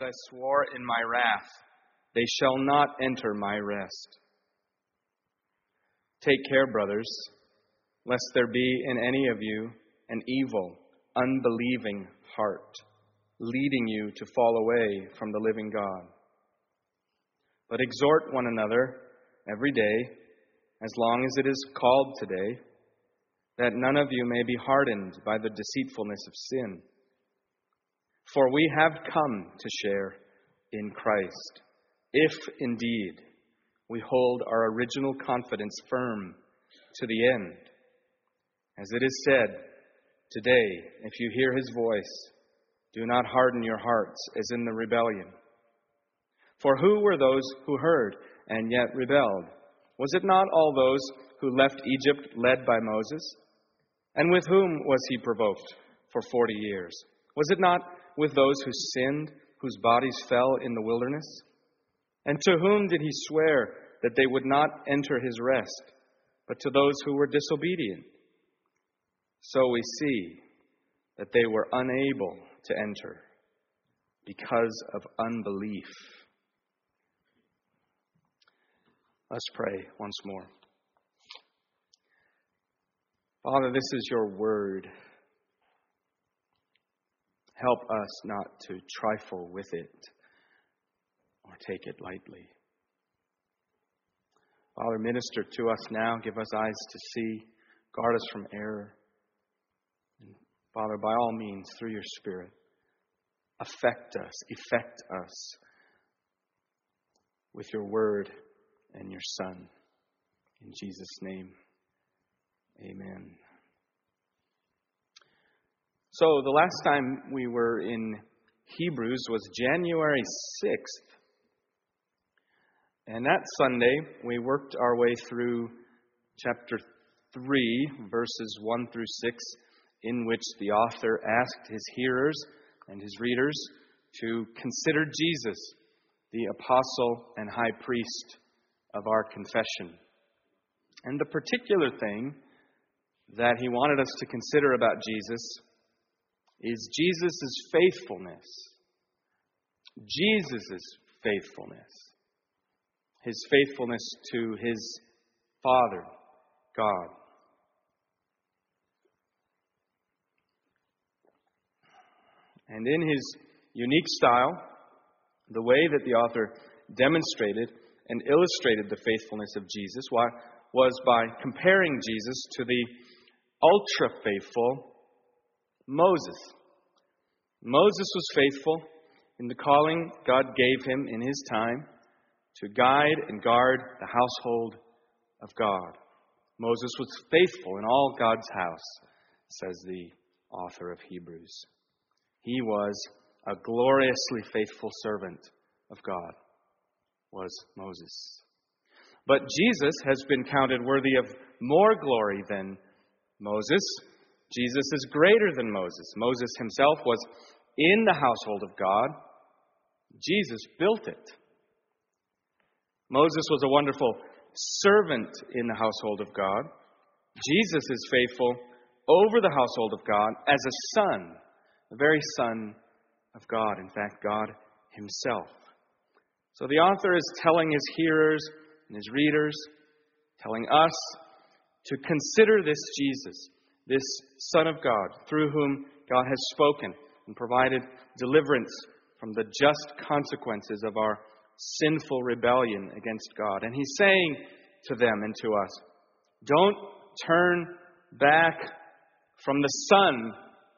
I swore in my wrath, they shall not enter my rest. Take care, brothers, lest there be in any of you an evil, unbelieving heart, leading you to fall away from the living God. But exhort one another every day, as long as it is called today, that none of you may be hardened by the deceitfulness of sin. For we have come to share in Christ, if indeed we hold our original confidence firm to the end. As it is said, Today, if you hear his voice, do not harden your hearts as in the rebellion. For who were those who heard and yet rebelled? Was it not all those who left Egypt led by Moses? And with whom was he provoked for forty years? Was it not with those who sinned, whose bodies fell in the wilderness? And to whom did he swear that they would not enter his rest, but to those who were disobedient? So we see that they were unable to enter because of unbelief. Let's pray once more. Father, this is your word. Help us not to trifle with it or take it lightly. Father, minister to us now. Give us eyes to see. Guard us from error. And Father, by all means, through your Spirit, affect us, effect us with your word and your Son. In Jesus' name, amen. So, the last time we were in Hebrews was January 6th. And that Sunday, we worked our way through chapter 3, verses 1 through 6, in which the author asked his hearers and his readers to consider Jesus, the apostle and high priest of our confession. And the particular thing that he wanted us to consider about Jesus is Jesus' faithfulness. Jesus' faithfulness. His faithfulness to his Father, God. And in his unique style, the way that the author demonstrated and illustrated the faithfulness of Jesus was by comparing Jesus to the ultra faithful Moses. Moses was faithful in the calling God gave him in his time to guide and guard the household of God. Moses was faithful in all God's house, says the author of Hebrews. He was a gloriously faithful servant of God, was Moses. But Jesus has been counted worthy of more glory than Moses Jesus is greater than Moses. Moses himself was in the household of God, Jesus built it. Moses was a wonderful servant in the household of God. Jesus is faithful over the household of God as a son, the very son of God, in fact, God himself. So the author is telling his hearers and his readers, telling us to consider this Jesus this Son of God, through whom God has spoken and provided deliverance from the just consequences of our sinful rebellion against God. And He's saying to them and to us, don't turn back from the Son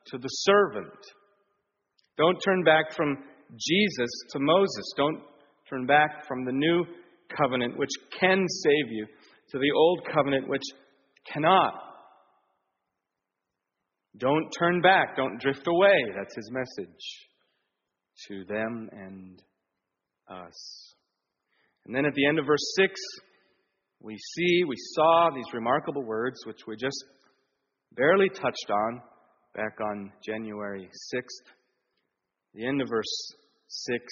to the servant. Don't turn back from Jesus to Moses. Don't turn back from the new covenant which can save you to the old covenant which cannot. Don't turn back. Don't drift away. That's his message to them and us. And then at the end of verse 6, we see, we saw these remarkable words, which we just barely touched on back on January 6th. The end of verse 6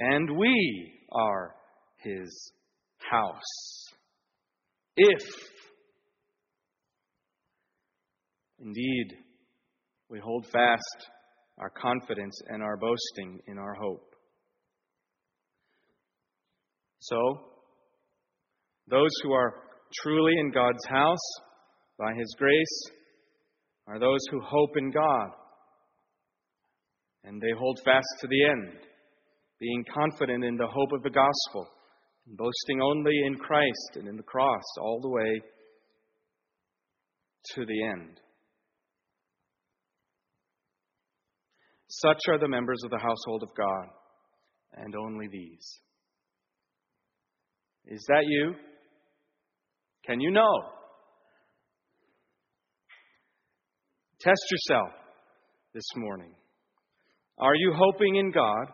and we are his house. If indeed we hold fast our confidence and our boasting in our hope. So, those who are truly in God's house by His grace are those who hope in God and they hold fast to the end, being confident in the hope of the gospel, and boasting only in Christ and in the cross all the way to the end. Such are the members of the household of God, and only these. Is that you? Can you know? Test yourself this morning. Are you hoping in God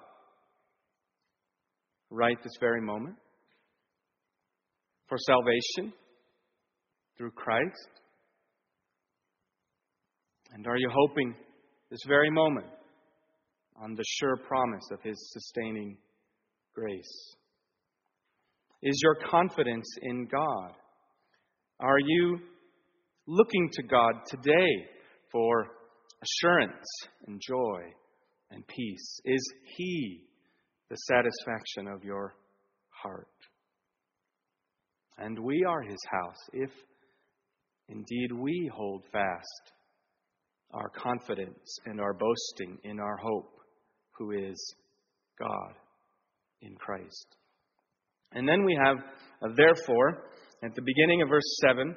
right this very moment for salvation through Christ? And are you hoping this very moment on the sure promise of His sustaining grace? Is your confidence in God? Are you looking to God today for assurance and joy and peace? Is He the satisfaction of your heart? And we are His house if indeed we hold fast our confidence and our boasting in our hope, who is God in Christ. And then we have, a therefore, at the beginning of verse 7,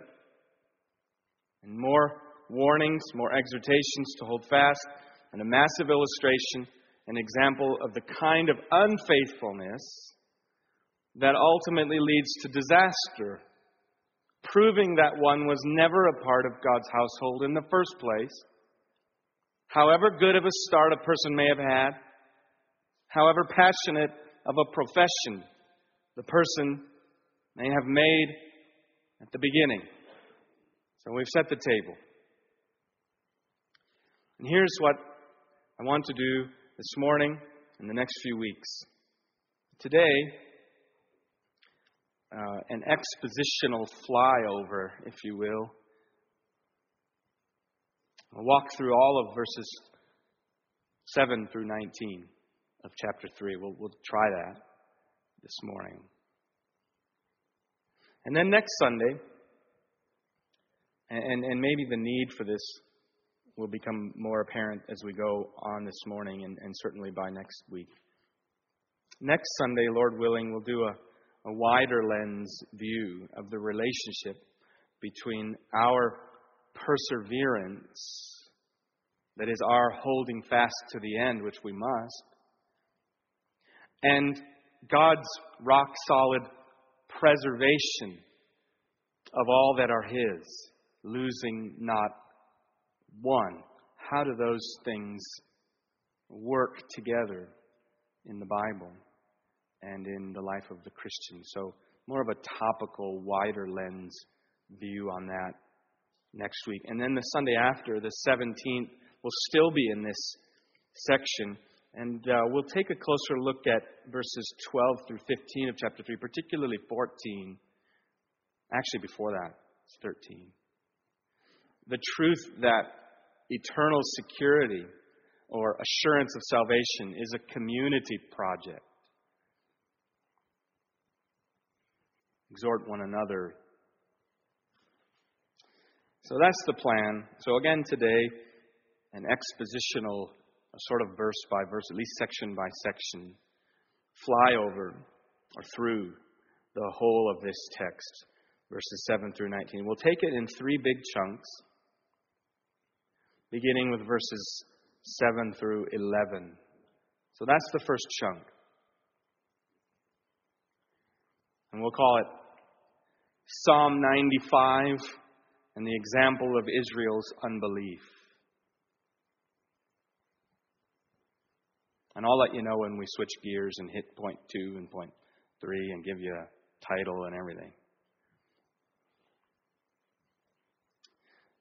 and more warnings, more exhortations to hold fast, and a massive illustration, an example of the kind of unfaithfulness that ultimately leads to disaster, proving that one was never a part of God's household in the first place. However good of a start a person may have had, however passionate of a profession the person may have made at the beginning. So we've set the table. And here's what I want to do this morning and the next few weeks. Today, uh, an expositional flyover, if you will. I'll walk through all of verses 7 through 19 of chapter 3. We'll, we'll try that this morning. And then next Sunday, and, and maybe the need for this will become more apparent as we go on this morning and, and certainly by next week. Next Sunday, Lord willing, we'll do a, a wider lens view of the relationship between our perseverance, that is, our holding fast to the end, which we must, and God's rock solid preservation of all that are His, losing not one. How do those things work together in the Bible and in the life of the Christian? So, more of a topical, wider lens view on that next week. And then the Sunday after, the 17th, will still be in this section. And uh, we'll take a closer look at verses 12 through 15 of chapter 3, particularly 14. Actually, before that, it's 13. The truth that eternal security or assurance of salvation is a community project. Exhort one another. So that's the plan. So, again, today, an expositional, sort of verse by verse, at least section by section, fly over or through the whole of this text, verses 7 through 19. We'll take it in three big chunks beginning with verses 7 through 11. So that's the first chunk. And we'll call it Psalm 95 and the example of Israel's unbelief. And I'll let you know when we switch gears and hit point two and point three and give you a title and everything.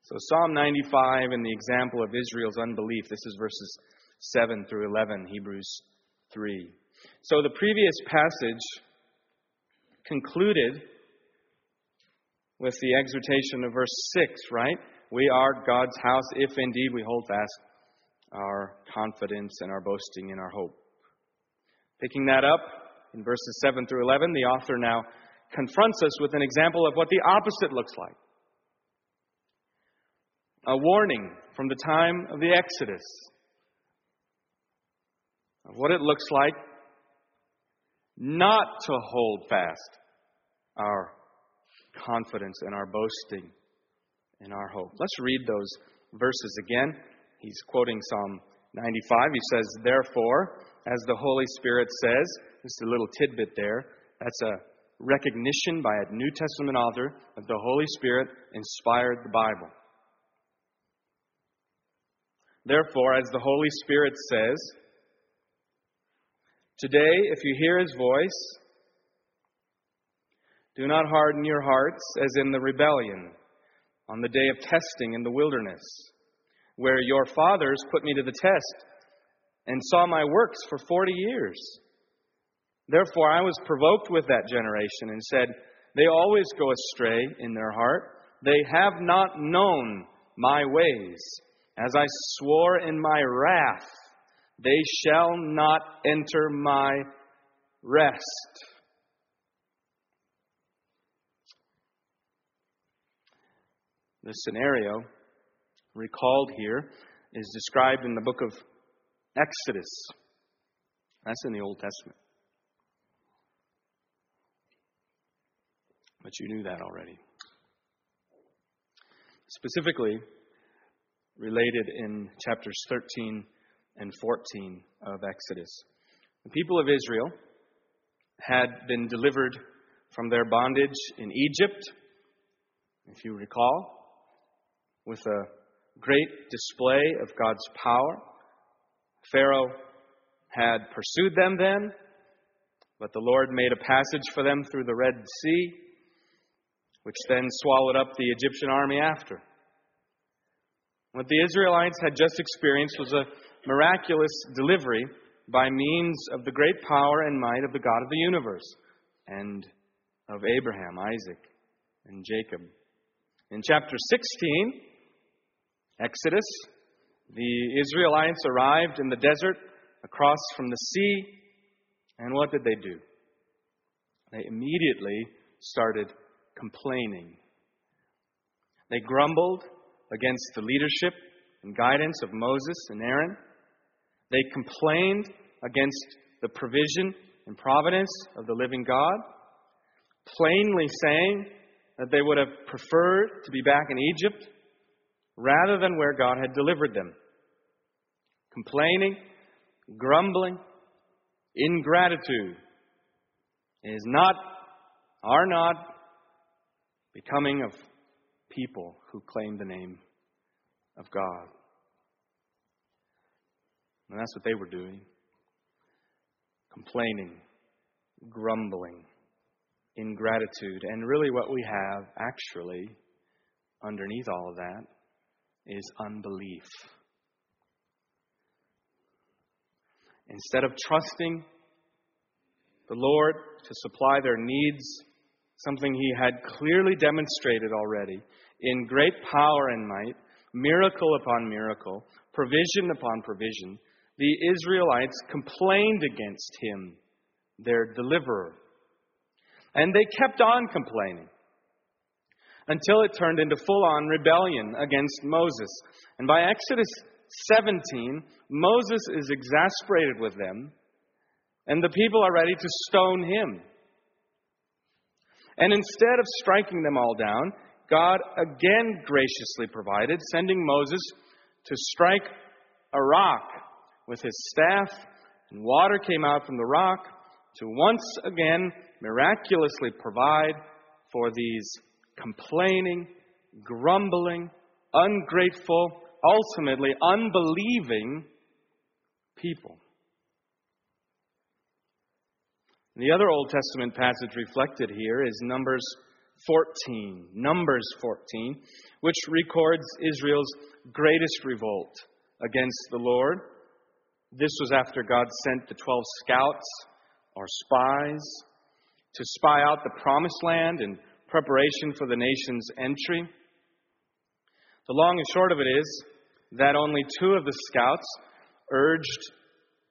So, Psalm 95 and the example of Israel's unbelief. This is verses 7 through 11, Hebrews 3. So, the previous passage concluded with the exhortation of verse 6, right? We are God's house if indeed we hold fast our confidence and our boasting in our hope. Picking that up in verses 7 through 11, the author now confronts us with an example of what the opposite looks like a warning from the time of the Exodus of what it looks like not to hold fast our confidence and our boasting in our hope. Let's read those verses again. He's quoting Psalm 95. He says, Therefore, as the Holy Spirit says, just a little tidbit there, that's a recognition by a New Testament author that the Holy Spirit inspired the Bible. Therefore, as the Holy Spirit says, Today, if you hear his voice, do not harden your hearts as in the rebellion on the day of testing in the wilderness, where your fathers put me to the test and saw my works for forty years. Therefore, I was provoked with that generation and said, They always go astray in their heart. They have not known my ways. As I swore in my wrath, they shall not enter my rest. The scenario recalled here is described in the book of Exodus. That's in the Old Testament. But you knew that already. Specifically, related in chapters 13 and 14 of Exodus. The people of Israel had been delivered from their bondage in Egypt, if you recall, with a great display of God's power. Pharaoh had pursued them then, but the Lord made a passage for them through the Red Sea, which then swallowed up the Egyptian army after. What the Israelites had just experienced was a miraculous delivery by means of the great power and might of the God of the universe and of Abraham, Isaac, and Jacob. In chapter 16, Exodus, the Israelites arrived in the desert across from the sea, and what did they do? They immediately started complaining. They grumbled against the leadership and guidance of Moses and Aaron. They complained against the provision and providence of the living God, plainly saying that they would have preferred to be back in Egypt rather than where God had delivered them. Complaining, grumbling, ingratitude is not, are not becoming of people who claim the name of God. And that's what they were doing complaining, grumbling, ingratitude. And really, what we have actually underneath all of that is unbelief. Instead of trusting the Lord to supply their needs, something He had clearly demonstrated already in great power and might, miracle upon miracle, provision upon provision, the Israelites complained against him, their deliverer. And they kept on complaining until it turned into full on rebellion against Moses. And by Exodus 17, Moses is exasperated with them, and the people are ready to stone him. And instead of striking them all down, God again graciously provided, sending Moses to strike a rock with his staff, and water came out from the rock to once again miraculously provide for these complaining, grumbling, ungrateful, ultimately unbelieving people. The other Old Testament passage reflected here is Numbers 14. Numbers 14, which records Israel's greatest revolt against the Lord. This was after God sent the 12 scouts or spies to spy out the promised land in preparation for the nation's entry. The long and short of it is that only two of the scouts urged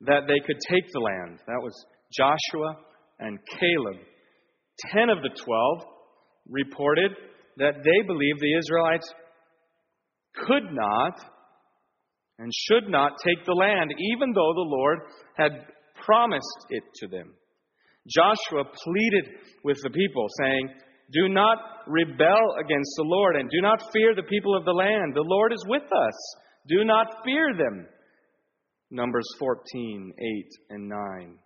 that they could take the land. That was Joshua and Caleb. Ten of the twelve reported that they believed the Israelites could not and should not take the land, even though the Lord had promised it to them. Joshua pleaded with the people, saying, Do not rebel against the Lord, and do not fear the people of the land. The Lord is with us. Do not fear them. Numbers 14, 8, and 9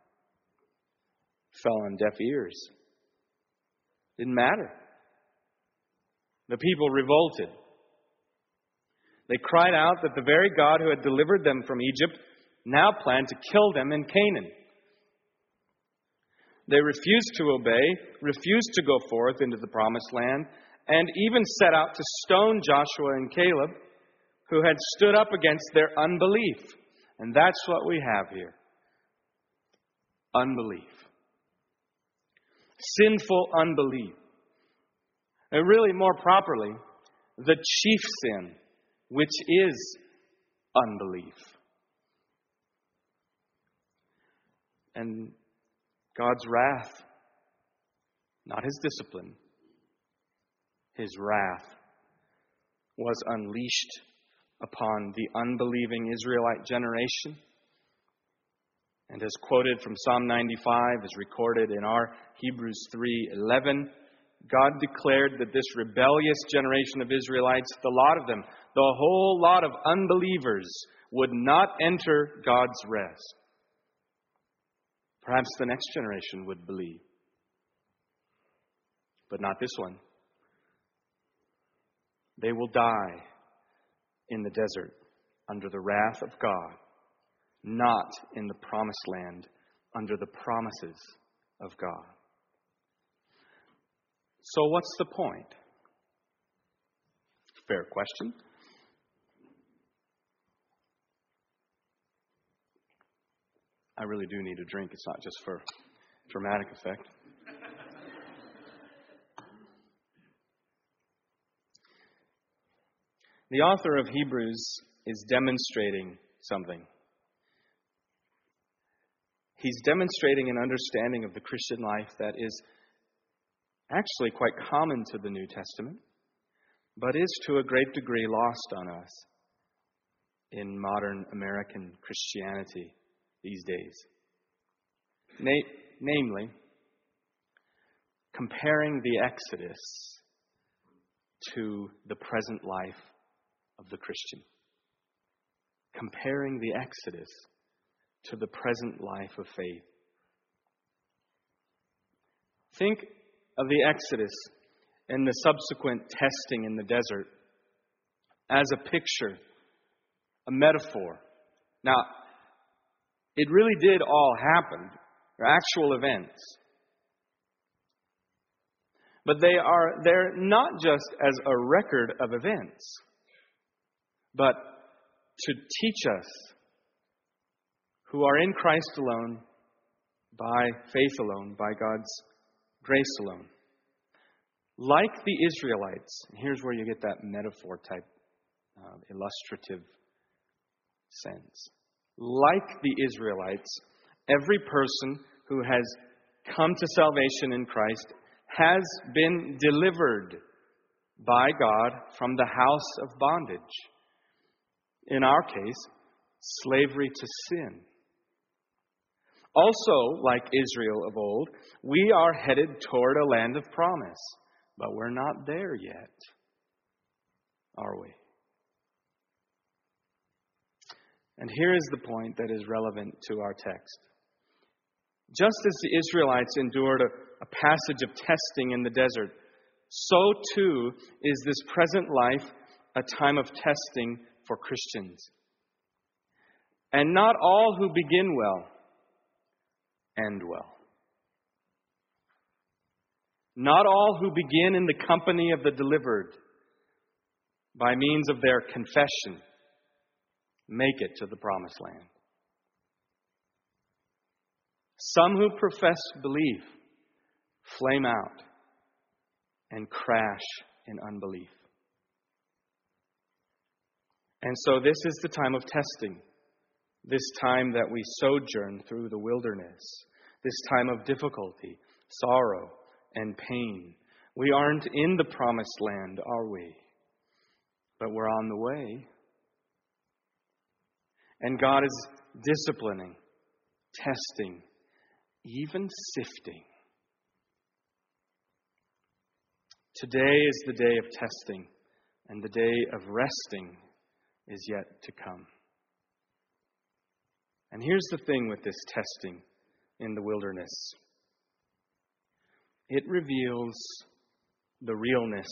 fell on deaf ears. Didn't matter. The people revolted. They cried out that the very God who had delivered them from Egypt now planned to kill them in Canaan. They refused to obey, refused to go forth into the promised land, and even set out to stone Joshua and Caleb, who had stood up against their unbelief. And that's what we have here unbelief. Sinful unbelief. And really, more properly, the chief sin, which is unbelief. And God's wrath, not his discipline, his wrath was unleashed upon the unbelieving Israelite generation. And as quoted from Psalm 95, as recorded in our Hebrews 3:11, God declared that this rebellious generation of Israelites, the lot of them, the whole lot of unbelievers, would not enter God's rest. Perhaps the next generation would believe, but not this one. They will die in the desert under the wrath of God, not in the promised land under the promises of God. So, what's the point? Fair question. I really do need a drink. It's not just for dramatic effect. the author of Hebrews is demonstrating something. He's demonstrating an understanding of the Christian life that is actually quite common to the New Testament, but is to a great degree lost on us in modern American Christianity these days. Na- namely, comparing the Exodus to the present life of the Christian. Comparing the Exodus to the present life of faith. Think of the Exodus and the subsequent testing in the desert as a picture, a metaphor. Now, it really did all happen. They're actual events. But they are they're not just as a record of events, but to teach us who are in Christ alone, by faith alone, by God's grace alone. Like the Israelites, here's where you get that metaphor type uh, illustrative sense like the Israelites, every person who has come to salvation in Christ has been delivered by God from the house of bondage. In our case, slavery to sin. Also, like Israel of old, we are headed toward a land of promise, but we're not there yet, are we? And here is the point that is relevant to our text. Just as the Israelites endured a, a, passage of testing in the desert, so too is this present life a time of testing for Christians. And not all who begin well end well. Not all who begin in the company of the delivered by means of their confession make it to the promised land. Some who profess belief flame out and crash in unbelief. And so, this is the time of testing, this time that we sojourn through the wilderness, this time of difficulty, sorrow, and pain. We aren't in the promised land, are we? But we're on the way. And God is disciplining, testing, even sifting. Today is the day of testing, and the day of resting is yet to come. And here's the thing with this testing in the wilderness it reveals the realness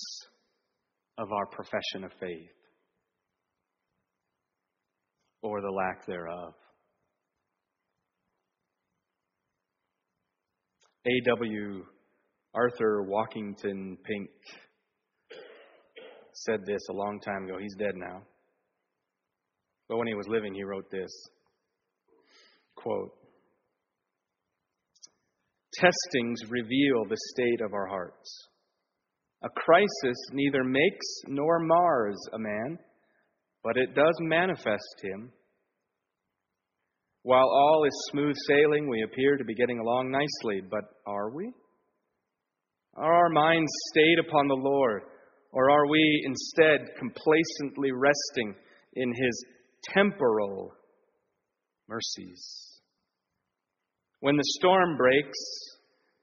of our profession of faith or the lack thereof. A.W. Arthur Walkington Pink said this a long time ago. He's dead now. But when he was living, he wrote this quote Testings reveal the state of our hearts. A crisis neither makes nor mars a man, but it does manifest him. While all is smooth sailing, we appear to be getting along nicely, but are we? Are our minds stayed upon the Lord, or are we instead complacently resting in His temporal mercies? When the storm breaks,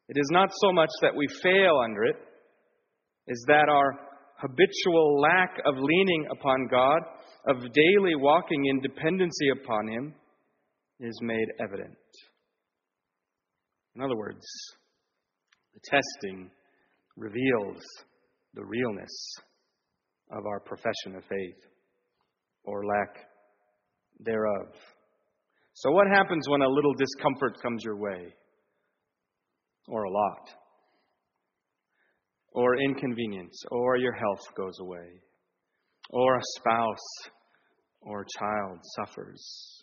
it is not so much that we fail under it, is that our habitual lack of leaning upon God, of daily walking in dependency upon Him, is made evident. In other words, the testing reveals the realness of our profession of faith or lack thereof. So, what happens when a little discomfort comes your way? Or a lot? Or inconvenience? Or your health goes away? Or a spouse or child suffers?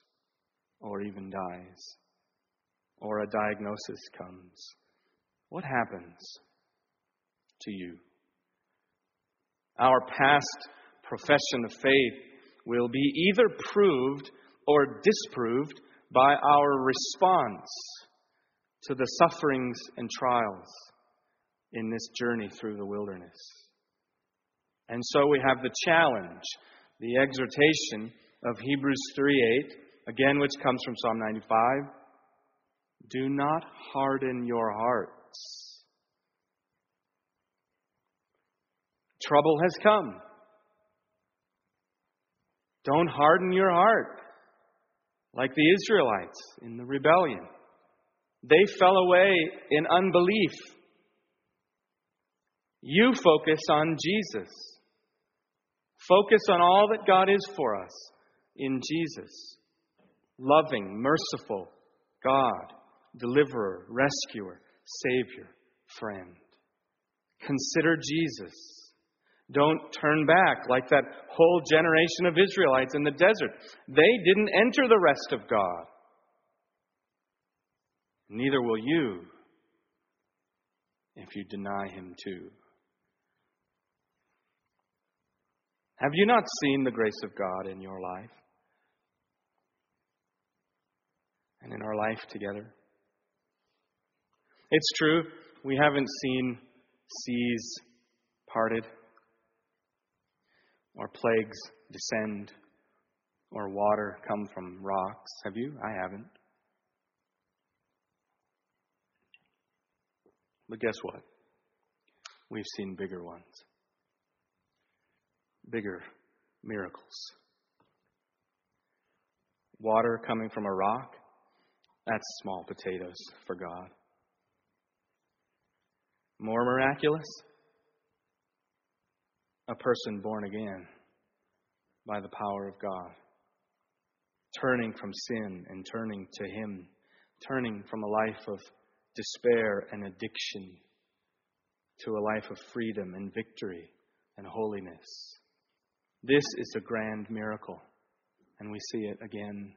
Or even dies? Or a diagnosis comes? What happens to you? Our past profession of faith will be either proved or disproved by our response to the sufferings and trials in this journey through the wilderness. And so we have the challenge, the exhortation of Hebrews 3 8, again, which comes from Psalm 95. Do not harden your hearts. Trouble has come. Don't harden your heart like the Israelites in the rebellion. They fell away in unbelief. You focus on Jesus. Focus on all that God is for us in Jesus. Loving, merciful God, deliverer, rescuer, Savior, friend. Consider Jesus. Don't turn back like that whole generation of Israelites in the desert. They didn't enter the rest of God. Neither will you if you deny Him too. Have you not seen the grace of God in your life and in our life together? It's true, we haven't seen seas parted or plagues descend or water come from rocks. Have you? I haven't. But guess what? We've seen bigger ones, bigger miracles. Water coming from a rock, that's small potatoes for God. More miraculous? a person born again by the power of God, turning from sin and turning to Him, turning from a life of despair and addiction to a life of freedom and victory and holiness. This is a grand miracle, and we see it again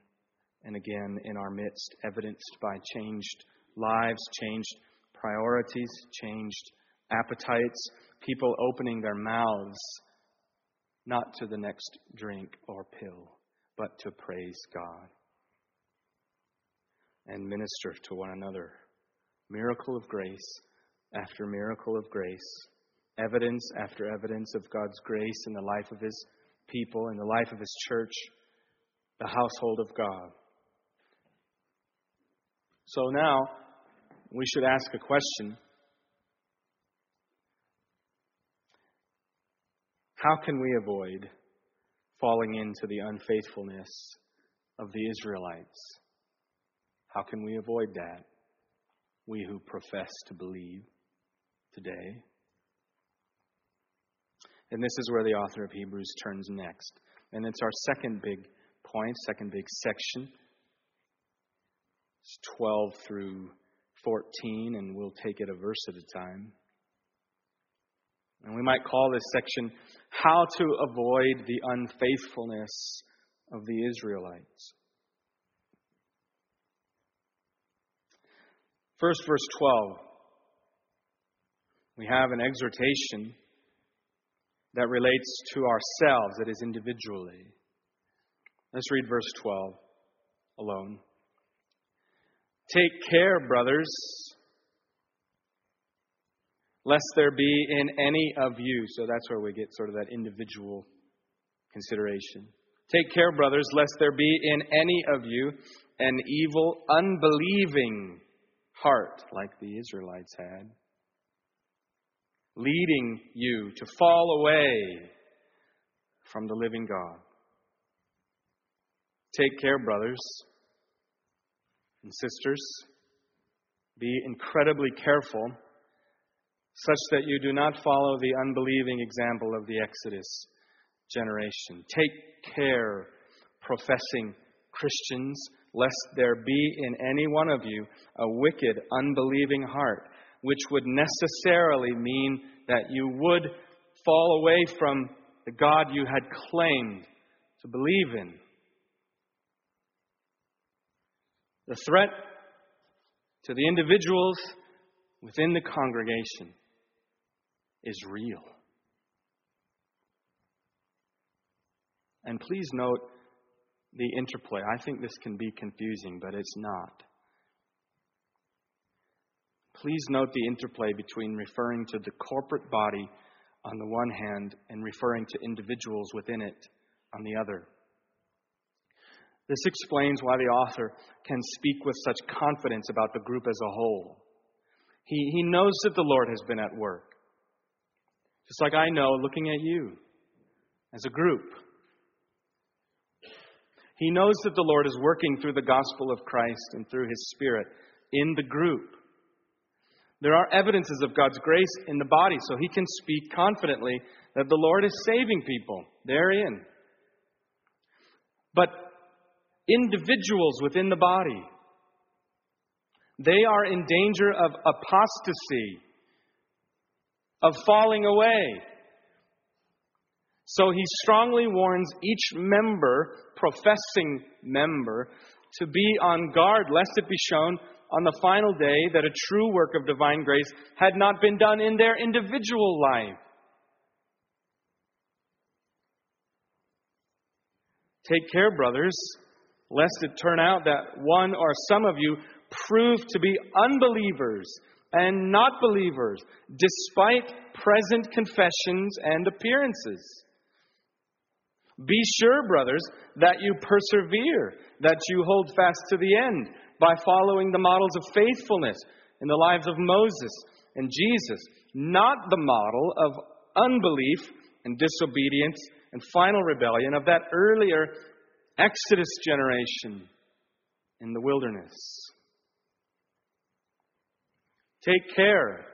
and again in our midst, evidenced by changed lives, changed priorities, changed appetites, people opening their mouths not to the next drink or pill, but to praise God and minister to one another. Miracle of grace after miracle of grace, evidence after evidence of God's grace in the life of His people, in the life of His church, the household of God. So now, we should ask a question How can we avoid falling into the unfaithfulness of the Israelites? How can we avoid that? We who profess to believe today. And this is where the author of Hebrews turns next. And it's our second big point, second big section. It's 12 through 14, and we'll take it a verse at a time. And we might call this section How to Avoid the Unfaithfulness of the Israelites. First, verse 12. We have an exhortation that relates to ourselves, that is, individually. Let's read verse 12 alone. Take care, brothers lest there be in any of you. So that's where we get sort of that individual consideration. Take care, brothers, lest there be in any of you an evil, unbelieving heart like the Israelites had, leading you to fall away from the living God. Take care, brothers and sisters. Be incredibly careful such that you do not follow the unbelieving example of the Exodus generation. Take care, professing Christians, lest there be in any one of you a wicked, unbelieving heart, which would necessarily mean that you would fall away from the God you had claimed to believe in. The threat to the individuals within the congregation is real. And please note the interplay. I think this can be confusing, but it's not. Please note the interplay between referring to the corporate body on the one hand and referring to individuals within it on the other. This explains why the author can speak with such confidence about the group as a whole. He, he knows that the Lord has been at work. Just like I know looking at you as a group. He knows that the Lord is working through the gospel of Christ and through His Spirit in the group. There are evidences of God's grace in the body, so he can speak confidently that the Lord is saving people therein. But individuals within the body, they are in danger of apostasy of falling away. So he strongly warns each member, professing member, to be on guard lest it be shown on the final day that a true work of divine grace had not been done in their individual life. Take care, brothers, lest it turn out that one or some of you prove to be unbelievers and not believers, despite present confessions and appearances. Be sure, brothers, that you persevere, that you hold fast to the end by following the models of faithfulness in the lives of Moses and Jesus, not the model of unbelief and disobedience and final rebellion of that earlier Exodus generation in the wilderness. Take care.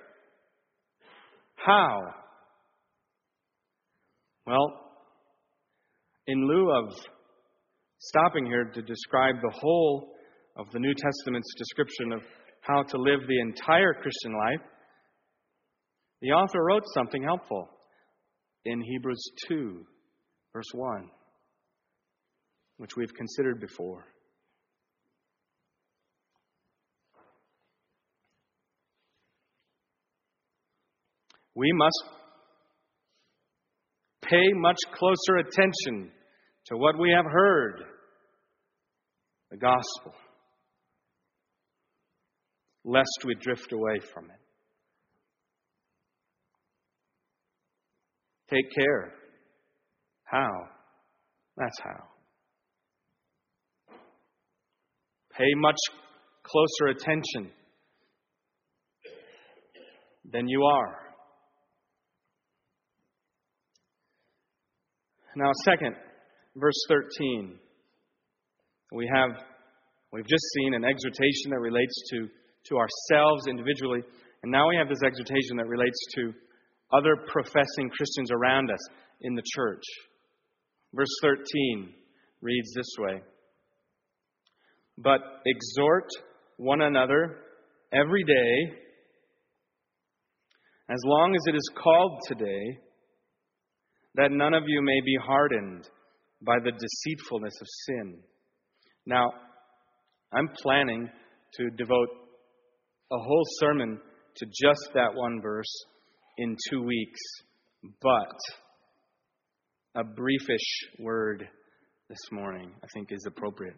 How? Well, in lieu of stopping here to describe the whole of the New Testament's description of how to live the entire Christian life, the author wrote something helpful in Hebrews 2, verse 1, which we've considered before. we must pay much closer attention to what we have heard the gospel. Lest we drift away from it. Take care. How? That's how. Pay much closer attention than you are. Now, second, verse 13. We have, we've just seen an exhortation that relates to, to ourselves individually, and now we have this exhortation that relates to other professing Christians around us in the church. Verse 13 reads this way But exhort one another every day, as long as it is called today, that none of you may be hardened by the deceitfulness of sin. Now, I'm planning to devote a whole sermon to just that one verse in two weeks, but a briefish word this morning I think is appropriate.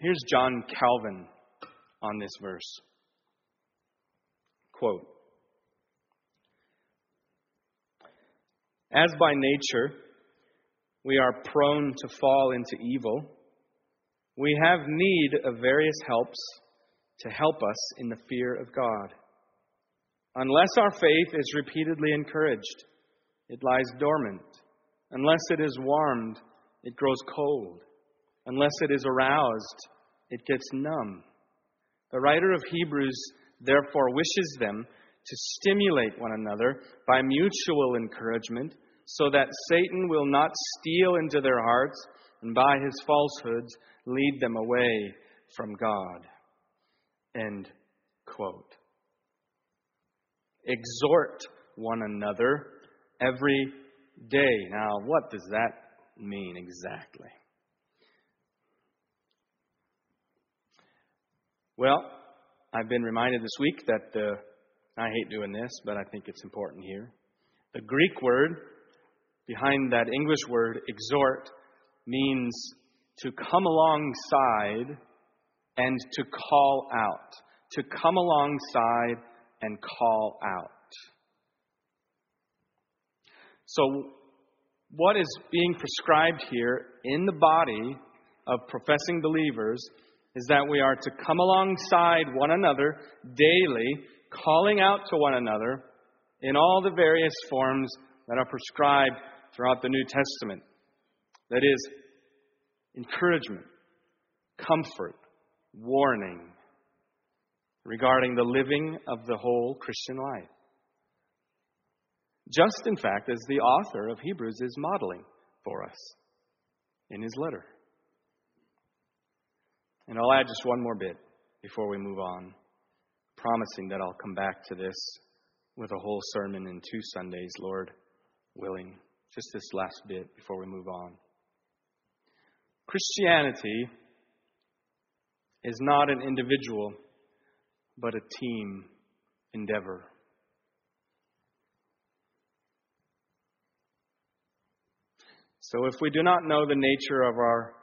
Here's John Calvin on this verse. Quote As by nature we are prone to fall into evil, we have need of various helps to help us in the fear of God. Unless our faith is repeatedly encouraged, it lies dormant. Unless it is warmed, it grows cold. Unless it is aroused, it gets numb. The writer of Hebrews therefore wishes them to stimulate one another by mutual encouragement so that Satan will not steal into their hearts and by his falsehoods lead them away from God. End quote. Exhort one another every day. Now, what does that mean exactly? Well, I've been reminded this week that uh, I hate doing this, but I think it's important here. The Greek word behind that English word, exhort, means to come alongside and to call out. To come alongside and call out. So, what is being prescribed here in the body of professing believers is that we are to come alongside one another daily, calling out to one another in all the various forms that are prescribed throughout the New Testament. That is, encouragement, comfort, warning regarding the living of the whole Christian life. Just, in fact, as the author of Hebrews is modeling for us in his letter. And I'll add just one more bit before we move on, promising that I'll come back to this with a whole sermon in two Sundays, Lord willing. Just this last bit before we move on. Christianity is not an individual, but a team endeavor. So if we do not know the nature of our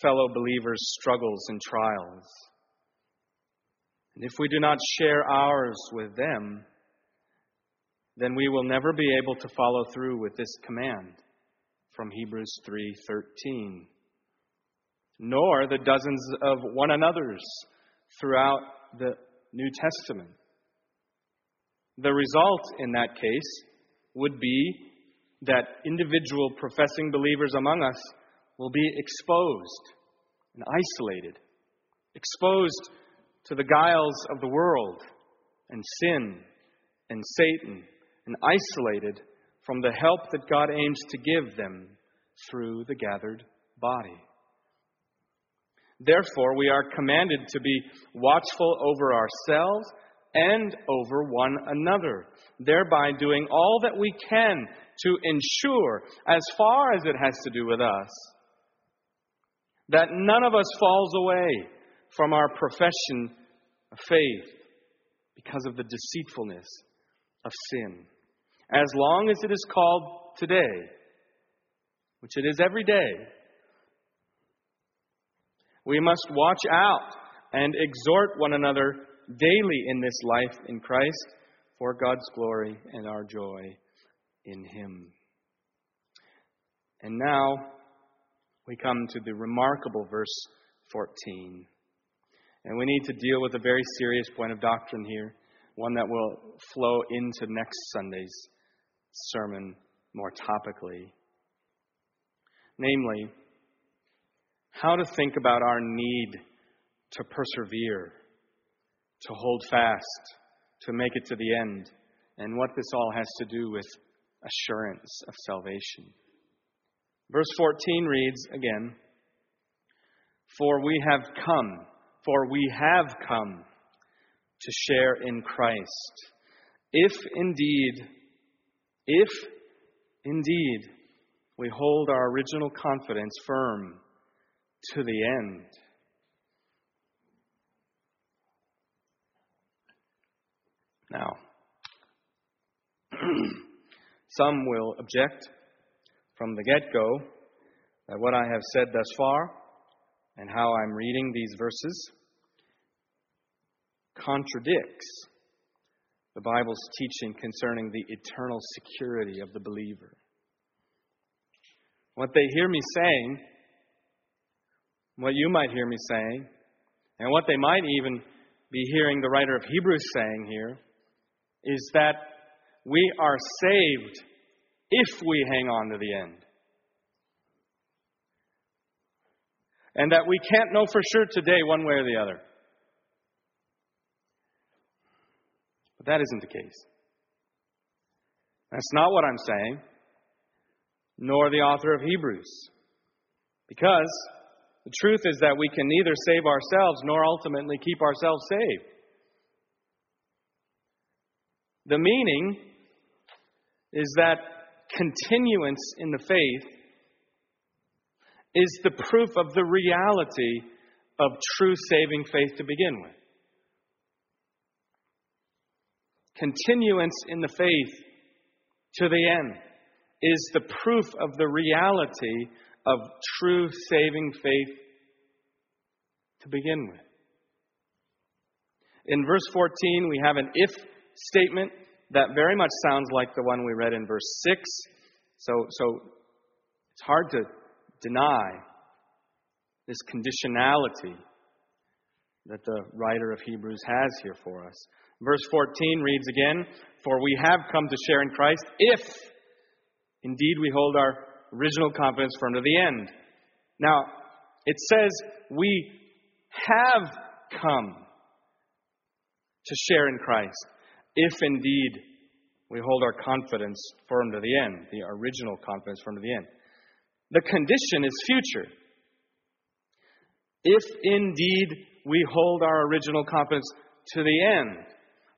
fellow believers' struggles and trials, and if we do not share ours with them, then we will never be able to follow through with this command from Hebrews 3:13 nor the dozens of one another's throughout the New Testament. The result in that case would be that individual professing believers among us will be exposed and isolated, exposed to the guiles of the world and sin and Satan, and isolated from the help that God aims to give them through the gathered body. Therefore, we are commanded to be watchful over ourselves and over one another, thereby doing all that we can to ensure, as far as it has to do with us, that none of us falls away from our profession of faith because of the deceitfulness of sin. As long as it is called today, which it is every day, We must watch out and exhort one another daily in this life in Christ for God's glory and our joy in Him. And now we come to the remarkable verse 14. And we need to deal with a very serious point of doctrine here, one that will flow into next Sunday's sermon more topically. Namely, how to think about our need to persevere, to hold fast, to make it to the end, and what this all has to do with assurance of salvation. Verse 14 reads again For we have come, for we have come to share in Christ. If indeed, if indeed we hold our original confidence firm to the end. Now, some will object from the get go that what I have said thus far and how I'm reading these verses contradicts the Bible's teaching concerning the eternal security of the believer. What they hear me saying, what you might hear me saying, and what they might even be hearing the writer of Hebrews saying here, is that we are saved if we hang on to the end. And that we can't know for sure today, one way or the other. But that isn't the case. That's not what I'm saying, nor the author of Hebrews. Because the truth is that we can neither save ourselves nor ultimately keep ourselves saved. The meaning is that continuance in the faith is the proof of the reality of true saving faith to begin with. Continuance in the faith to the end is the proof of the reality of true saving faith to begin with. In verse 14, we have an if statement that very much sounds like the one we read in verse 6. So, so it's hard to deny this conditionality that the writer of Hebrews has here for us. Verse 14 reads again For we have come to share in Christ if indeed we hold our original confidence firm to the end. Now, it says we have come to share in Christ if indeed we hold our confidence firm to the end, the original confidence firm to the end. The condition is future. If indeed we hold our original confidence to the end,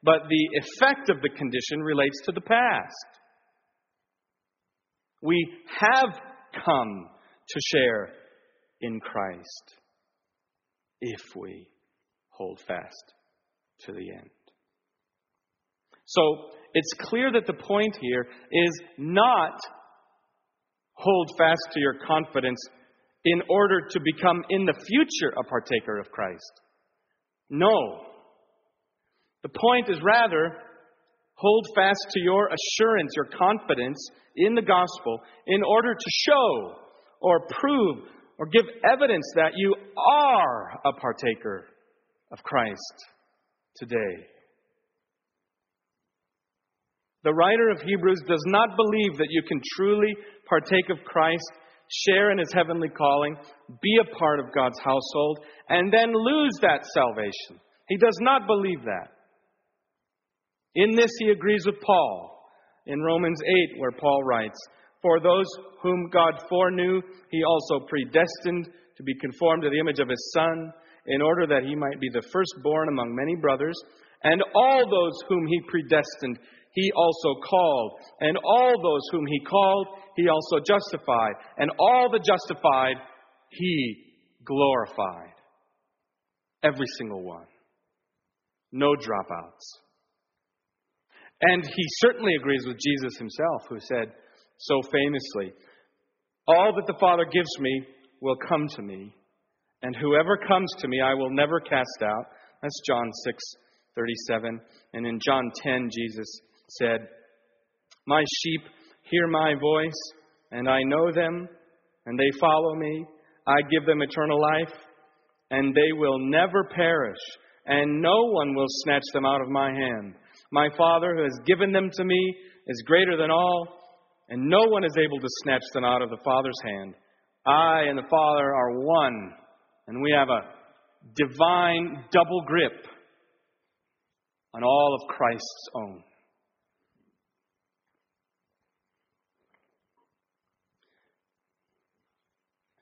but the effect of the condition relates to the past. We have come to share in Christ if we hold fast to the end. So it's clear that the point here is not hold fast to your confidence in order to become in the future a partaker of Christ. No. The point is rather hold fast to your assurance, your confidence in the gospel in order to show or prove or give evidence that you are a partaker of Christ today. The writer of Hebrews does not believe that you can truly partake of Christ, share in his heavenly calling, be a part of God's household, and then lose that salvation. He does not believe that. In this, he agrees with Paul in Romans 8, where Paul writes, For those whom God foreknew, he also predestined to be conformed to the image of his Son, in order that he might be the firstborn among many brothers. And all those whom he predestined, he also called. And all those whom he called, he also justified. And all the justified, he glorified. Every single one. No dropouts. And he certainly agrees with Jesus himself, who said so famously, All that the Father gives me will come to me, And whoever comes to me, I will never cast out. That's John 6 37. And in John 10, Jesus said, My sheep hear my voice, and I know them, and they follow me. I give them eternal life, and they will never perish, and no one will snatch them out of my hand. My Father, who has given them to me, is greater than all, and no one is able to snatch them out of the Father's hand. I and the Father are one, and we have a divine double grip on all of Christ's own.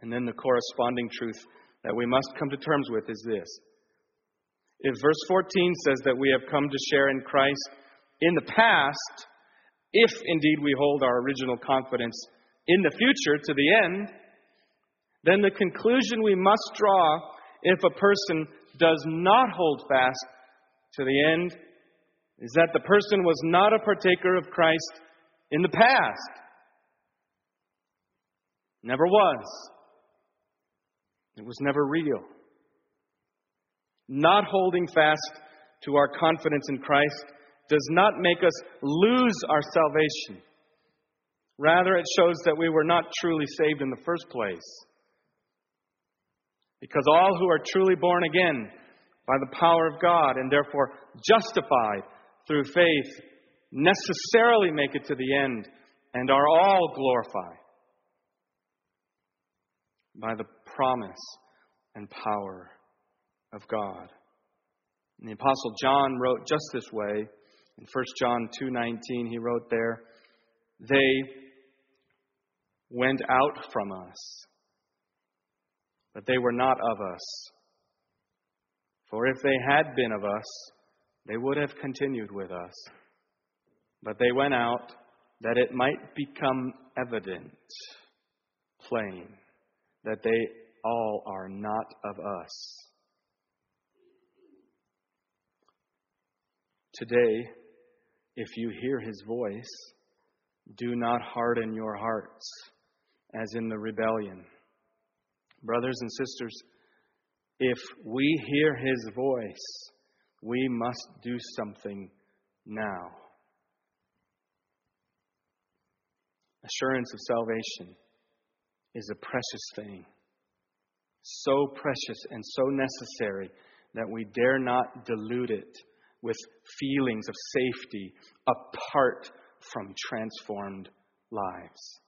And then the corresponding truth that we must come to terms with is this. If verse 14 says that we have come to share in Christ in the past, if indeed we hold our original confidence in the future to the end, then the conclusion we must draw if a person does not hold fast to the end is that the person was not a partaker of Christ in the past. Never was. It was never real. Not holding fast to our confidence in Christ does not make us lose our salvation. Rather, it shows that we were not truly saved in the first place. Because all who are truly born again by the power of God and therefore justified through faith necessarily make it to the end and are all glorified by the promise and power of God. And the apostle John wrote just this way in 1 John 2:19 he wrote there they went out from us but they were not of us for if they had been of us they would have continued with us but they went out that it might become evident plain that they all are not of us. Today, if you hear his voice, do not harden your hearts as in the rebellion. Brothers and sisters, if we hear his voice, we must do something now. Assurance of salvation is a precious thing so precious and so necessary that we dare not dilute it with feelings of safety apart from transformed lives.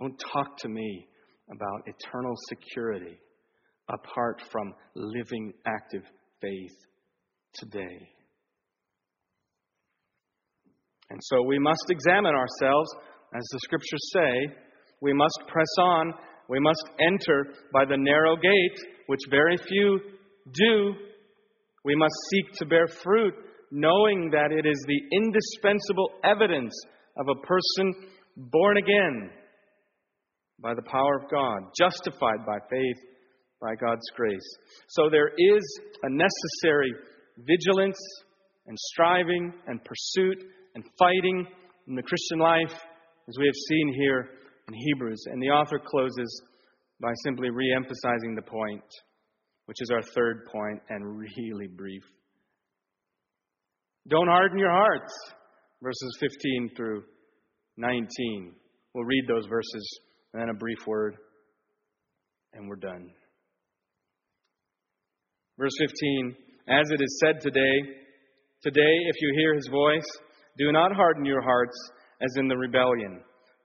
Don't talk to me about eternal security apart from living active faith today. And so we must examine ourselves, as the scriptures say. We must press on we must enter by the narrow gate, which very few do. We must seek to bear fruit, knowing that it is the indispensable evidence of a person born again by the power of God, justified by faith by God's grace. So there is a necessary vigilance and striving and pursuit and fighting in the Christian life, as we have seen here in Hebrews. And the author closes by simply re emphasizing the point, which is our third point and really brief. Don't harden your hearts, verses 15 through 19. We'll read those verses and then a brief word, and we're done. Verse 15 As it is said today, today, if you hear his voice, do not harden your hearts as in the rebellion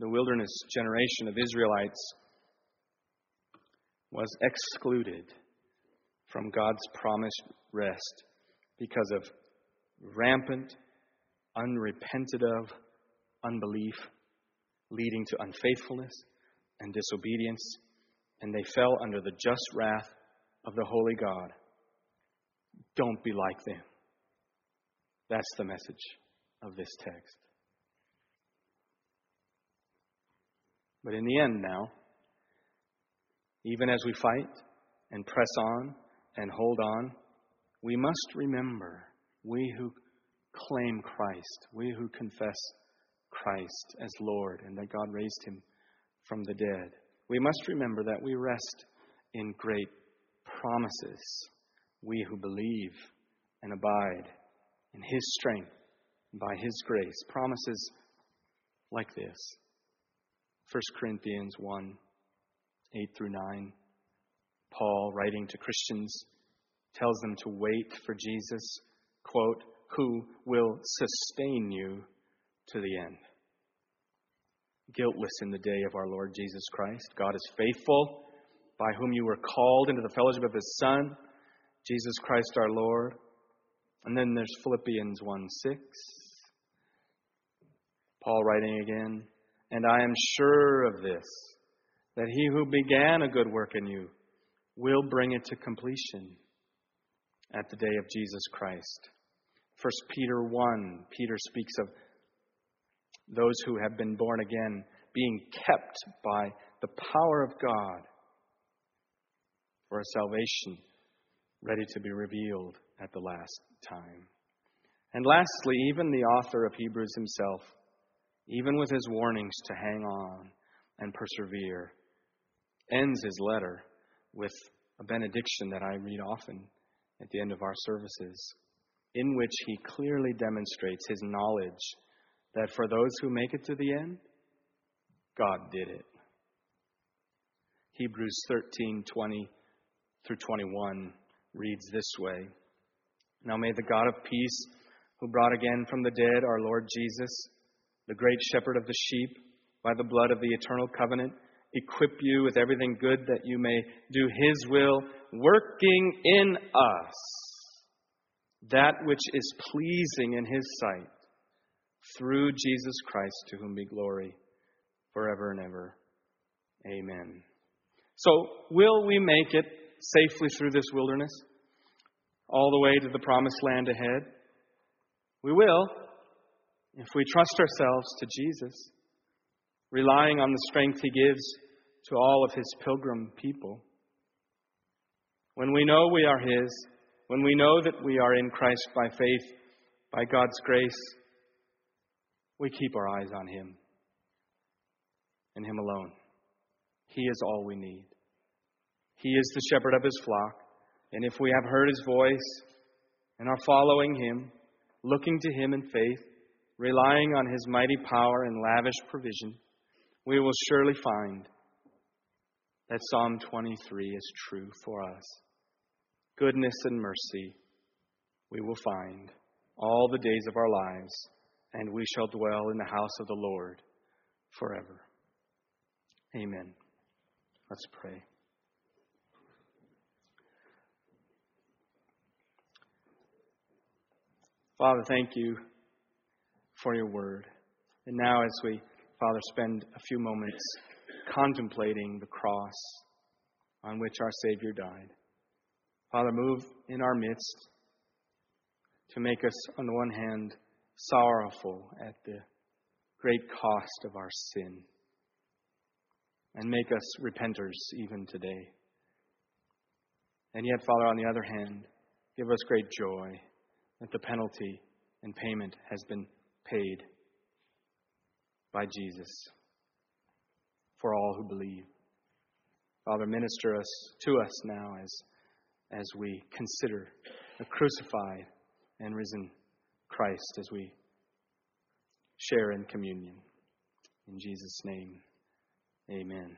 The wilderness generation of Israelites was excluded from God's promised rest because of rampant, unrepented of unbelief, leading to unfaithfulness and disobedience and they fell under the just wrath of the holy God. Don't be like them. That's the message of this text. But in the end, now, even as we fight and press on and hold on, we must remember, we who claim Christ, we who confess Christ as Lord and that God raised him from the dead, we must remember that we rest in great promises. We who believe and abide in His strength, by His grace. Promises like this 1 Corinthians 1 8 through 9. Paul, writing to Christians, tells them to wait for Jesus, quote, who will sustain you to the end. Guiltless in the day of our Lord Jesus Christ. God is faithful, by whom you were called into the fellowship of His Son, Jesus Christ our Lord. And then there's Philippians 1 6. Paul writing again, and I am sure of this, that he who began a good work in you will bring it to completion at the day of Jesus Christ. 1 Peter 1, Peter speaks of those who have been born again being kept by the power of God for a salvation ready to be revealed at the last time. And lastly, even the author of Hebrews himself, even with his warnings to hang on and persevere, ends his letter with a benediction that I read often at the end of our services, in which he clearly demonstrates his knowledge that for those who make it to the end, God did it. Hebrews 13 20 through 21 reads this way Now may the God of peace, who brought again from the dead our Lord Jesus, the great shepherd of the sheep, by the blood of the eternal covenant, equip you with everything good that you may do His will, working in us that which is pleasing in His sight, through Jesus Christ, to whom be glory forever and ever. Amen. So, will we make it safely through this wilderness? all the way to the promised land ahead? We will if we trust ourselves to Jesus, relying on the strength He gives to all of His pilgrim people. When we know we are His, when we know that we are in Christ by faith, by God's grace, we keep our eyes on Him and Him alone. He is all we need. He is the shepherd of His flock. And if we have heard his voice and are following him, looking to him in faith, relying on his mighty power and lavish provision, we will surely find that Psalm 23 is true for us. Goodness and mercy we will find all the days of our lives, and we shall dwell in the house of the Lord forever. Amen. Let's pray. Father, thank you for your word. And now, as we, Father, spend a few moments contemplating the cross on which our Savior died, Father, move in our midst to make us, on the one hand, sorrowful at the great cost of our sin, and make us repenters even today. And yet, Father, on the other hand, give us great joy that the penalty and payment has been paid by Jesus for all who believe. Father, minister us to us now as, as we consider the crucified and risen Christ as we share in communion. In Jesus' name, amen.